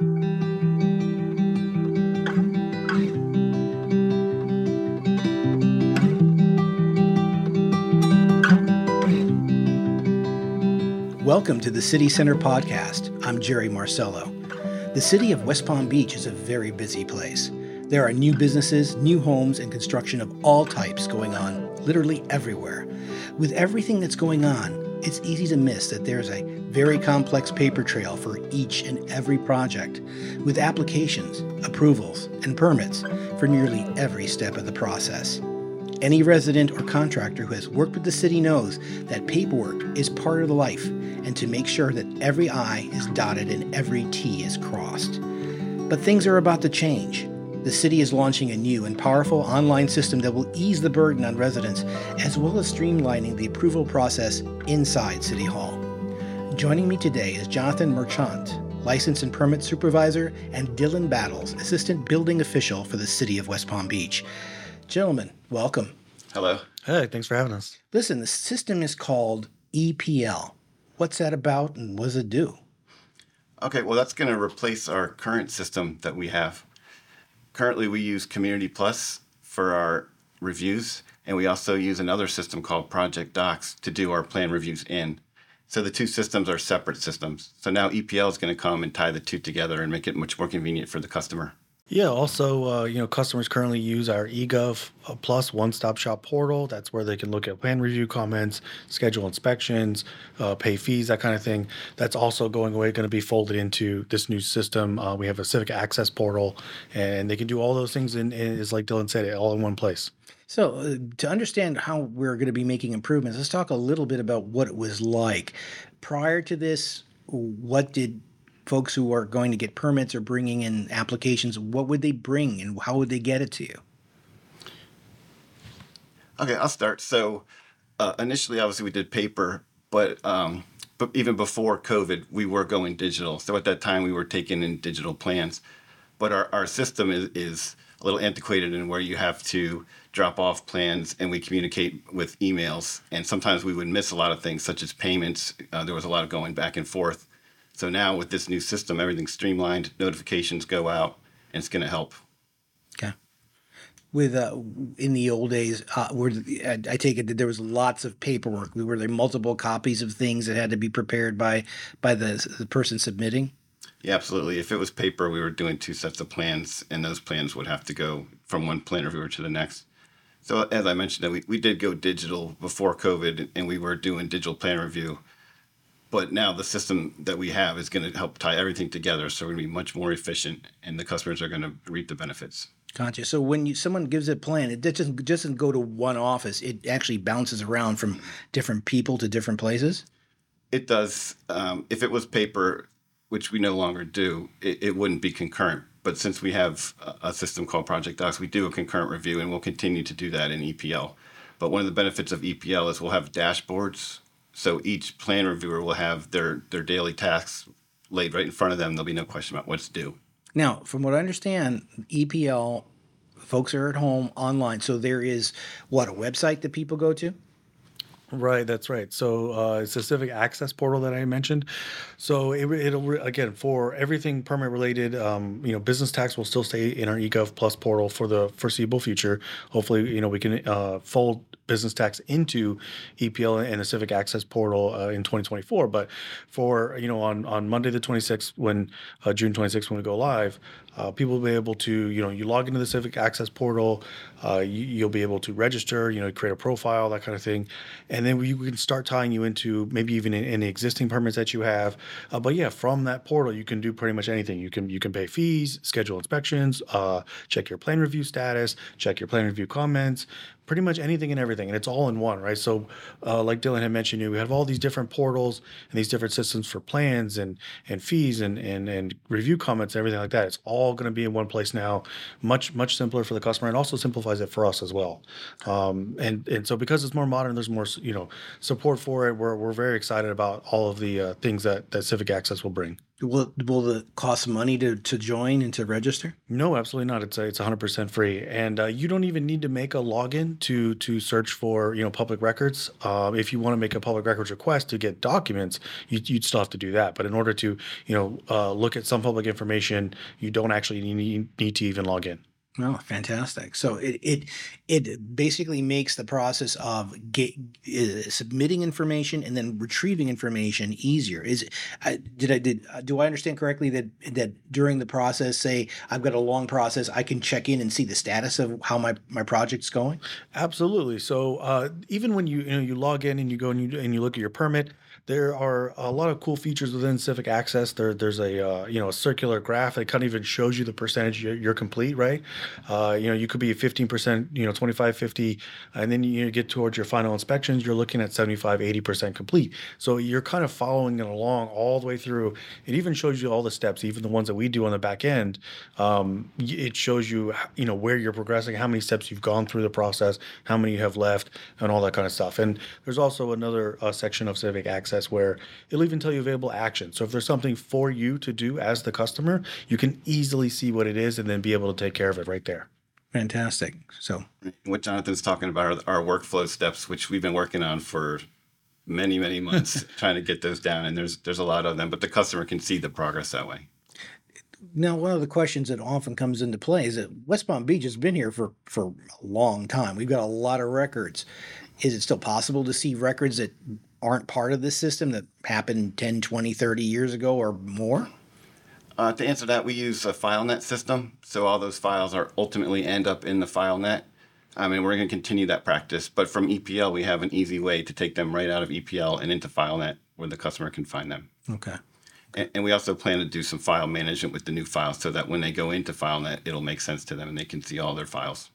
Welcome to the City Center Podcast. I'm Jerry Marcello. The city of West Palm Beach is a very busy place. There are new businesses, new homes, and construction of all types going on literally everywhere. With everything that's going on, it's easy to miss that there's a very complex paper trail for each and every project, with applications, approvals, and permits for nearly every step of the process. Any resident or contractor who has worked with the city knows that paperwork is part of the life and to make sure that every I is dotted and every T is crossed. But things are about to change. The city is launching a new and powerful online system that will ease the burden on residents as well as streamlining the approval process inside City Hall. Joining me today is Jonathan Merchant, License and Permit Supervisor, and Dylan Battles, Assistant Building Official for the City of West Palm Beach. Gentlemen, welcome. Hello. Hey, thanks for having us. Listen, the system is called EPL. What's that about and what does it do? Okay, well, that's going to replace our current system that we have. Currently, we use Community Plus for our reviews, and we also use another system called ProjectDox to do our plan reviews in. So the two systems are separate systems. So now EPL is going to come and tie the two together and make it much more convenient for the customer. Yeah. Also, uh, you know, customers currently use our eGov uh, Plus one-stop shop portal. That's where they can look at plan review comments, schedule inspections, uh, pay fees, that kind of thing. That's also going away, going to be folded into this new system. Uh, we have a civic access portal, and they can do all those things. And is like Dylan said, all in one place. So, uh, to understand how we're going to be making improvements, let's talk a little bit about what it was like prior to this. What did folks who are going to get permits or bringing in applications, what would they bring and how would they get it to you? Okay, I'll start. So uh, initially, obviously, we did paper, but um, but even before COVID, we were going digital. So at that time, we were taking in digital plans, but our, our system is, is a little antiquated in where you have to drop off plans and we communicate with emails. And sometimes we would miss a lot of things, such as payments. Uh, there was a lot of going back and forth. So now with this new system, everything's streamlined, notifications go out, and it's going to help. Okay. With uh, in the old days, uh, where I take it that there was lots of paperwork. Were there multiple copies of things that had to be prepared by by the, the person submitting? Yeah, absolutely. If it was paper, we were doing two sets of plans, and those plans would have to go from one plan reviewer to the next. So as I mentioned, we, we did go digital before COVID, and we were doing digital plan review but now the system that we have is going to help tie everything together so we're going to be much more efficient and the customers are going to reap the benefits. Gotcha. So when you someone gives a plan it doesn't doesn't go to one office. It actually bounces around from different people to different places? It does. Um, if it was paper which we no longer do it, it wouldn't be concurrent. But since we have a system called ProjectDox we do a concurrent review and we'll continue to do that in epl but one of the benefits of epl is we'll have dashboards so each plan reviewer will have their their daily tasks laid right in front of them. There'll be no question about what's due. Now, from what I understand, EPL folks are at home online. So there is what a website that people go to. Right, that's right. So uh, it's a civic access portal that I mentioned. So it, it'll again for everything permit related. Um, you know, business tax will still stay in our eGov Plus portal for the foreseeable future. Hopefully, you know we can uh, fold business tax into EPL and the civic access portal uh, in 2024. But for you know on on Monday the 26th, when uh, June 26th when we go live, uh, people will be able to, you know, you log into the Civic Access portal, uh, you, will be able to register, you know, create a profile, that kind of thing, and then we can start tying you into maybe even any existing permits that you have. Uh, but yeah, from that portal, you can do pretty much anything. You can you can pay fees, schedule inspections, uh, check your plan review status, check your plan review comments, pretty much anything and everything, and it's all in one, right? So, uh, like Dylan had mentioned, you we have all these different portals and these different systems for plans and and fees and and and review comments and everything like that. It's all going to be in one place now, much much simpler for the customer, and also simplifies it for us as well. Um, and and so because it's more modern, there's more you know support for it. We're we're very excited about all of the uh, things that that Civic Access will bring. Will will it cost money to, to join and to register? No, absolutely not. It's a, it's 100% free, and uh, you don't even need to make a login to to search for you know public records. Uh, if you want to make a public records request to get documents, you, would still have to do that. But in order to you know uh, look at some public information, you don't actually need, need to even log in. Oh, fantastic! So it it it basically makes the process of get, uh, submitting information and then retrieving information easier. Is did I did uh, do I understand correctly that that during the process, say I've got a long process, I can check in and see the status of how my my project's going? Absolutely. So uh, even when you you know you log in and you go and you and you look at your permit there are a lot of cool features within Civic Access. There, there's a uh, you know a circular graph that kind of even shows you the percentage you're, you're complete, right? Uh, you know, you could be 15%, you know, 25, 50, and then you get towards your final inspections, you're looking at 75, 80% complete. So you're kind of following it along all the way through. It even shows you all the steps, even the ones that we do on the back end. Um, it shows you, you know, where you're progressing, how many steps you've gone through the process, how many you have left, and all that kind of stuff. And there's also another uh, section of Civic Access where it'll even tell you available action. So if there's something for you to do as the customer, you can easily see what it is and then be able to take care of it right there. Fantastic. So what Jonathan's talking about are our workflow steps, which we've been working on for many, many months, trying to get those down. And there's there's a lot of them, but the customer can see the progress that way. Now, one of the questions that often comes into play is that West Palm Beach has been here for, for a long time. We've got a lot of records. Is it still possible to see records that aren't part of this system that happened 10, 20, 30 years ago or more? Uh, to answer that, we use a FileNet system. So all those files are ultimately end up in the FileNet. I mean, we're going to continue that practice, but from EPL, we have an easy way to take them right out of EPL and into FileNet where the customer can find them. Okay. And, and we also plan to do some file management with the new files so that when they go into FileNet, it'll make sense to them and they can see all their files.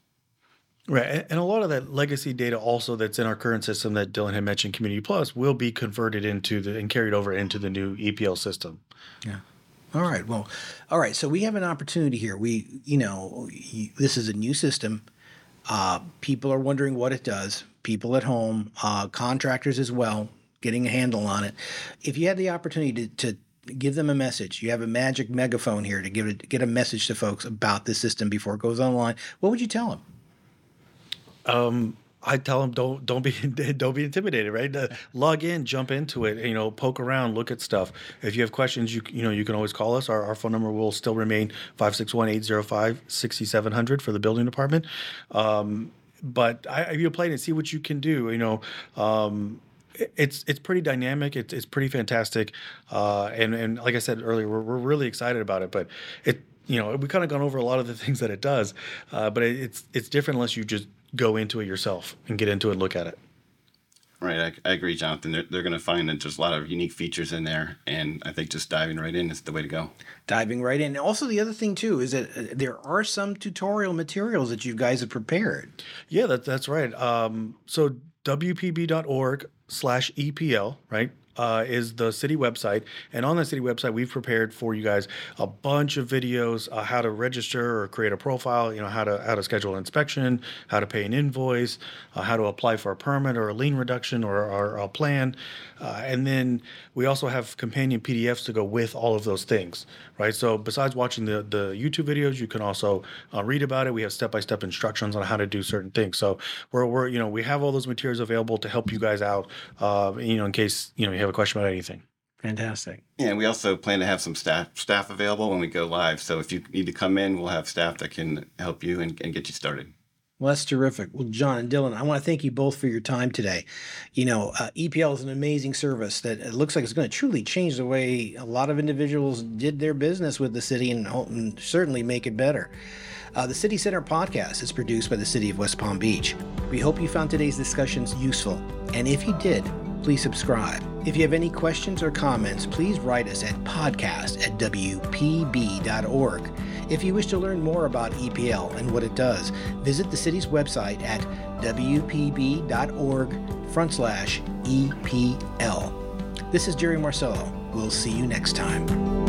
Right. And a lot of that legacy data also that's in our current system that Dylan had mentioned, Community Plus, will be converted into the and carried over into the new EPL system. Yeah. All right. Well, all right. So we have an opportunity here. We, you know, this is a new system. Uh, people are wondering what it does. People at home, uh, contractors as well, getting a handle on it. If you had the opportunity to, to give them a message, you have a magic megaphone here to give it, get a message to folks about the system before it goes online. What would you tell them? um, I tell them don't don't be don't be intimidated, right? Uh, log in, jump into it, you know, poke around, look at stuff. If you have questions, you you know you can always call us. Our, our phone number will still remain 561-805-6700 for the building department. Um, but I, you play it and see what you can do. You know, um, it's it's pretty dynamic. It's it's pretty fantastic, uh, and and like I said earlier, we're, we're really excited about it. But it you know we kind of gone over a lot of the things that it does, uh, but it, it's it's different unless you just go into it yourself and get into it and look at it. Right, I, I agree, Jonathan. They're, they're going to find that there's a lot of unique features in there, and I think just diving right in is the way to go. Diving right in. Also, the other thing too is that uh, there are some tutorial materials that you guys have prepared. Yeah, that, that's right. Um, so wpb.org slash EPL, right? Uh, is the city website. And on the city website, we've prepared for you guys a bunch of videos, uh, how to register or create a profile, you know, how to how to schedule an inspection, how to pay an invoice, uh, how to apply for a permit or a lien reduction or, or a plan. Uh, and then we also have companion PDFs to go with all of those things, right? So besides watching the, the YouTube videos, you can also uh, read about it. We have step-by-step instructions on how to do certain things. So we're, we're, you know, we have all those materials available to help you guys out, uh, you know, in case, you know, you have a question about anything. Fantastic. Yeah, we also plan to have some staff staff available when we go live. So if you need to come in, we'll have staff that can help you and, and get you started. Well, that's terrific. Well, John and Dylan, I want to thank you both for your time today. You know, uh, EPL is an amazing service that it looks like it's going to truly change the way a lot of individuals did their business with the city and, and certainly make it better. Uh, the City Center podcast is produced by the City of West Palm Beach. We hope you found today's discussions useful, and if you did, please subscribe. If you have any questions or comments, please write us at podcast at wpb.org. If you wish to learn more about EPL and what it does, visit the city's website at wpb.org front slash EPL. This is Jerry Marcello. We'll see you next time.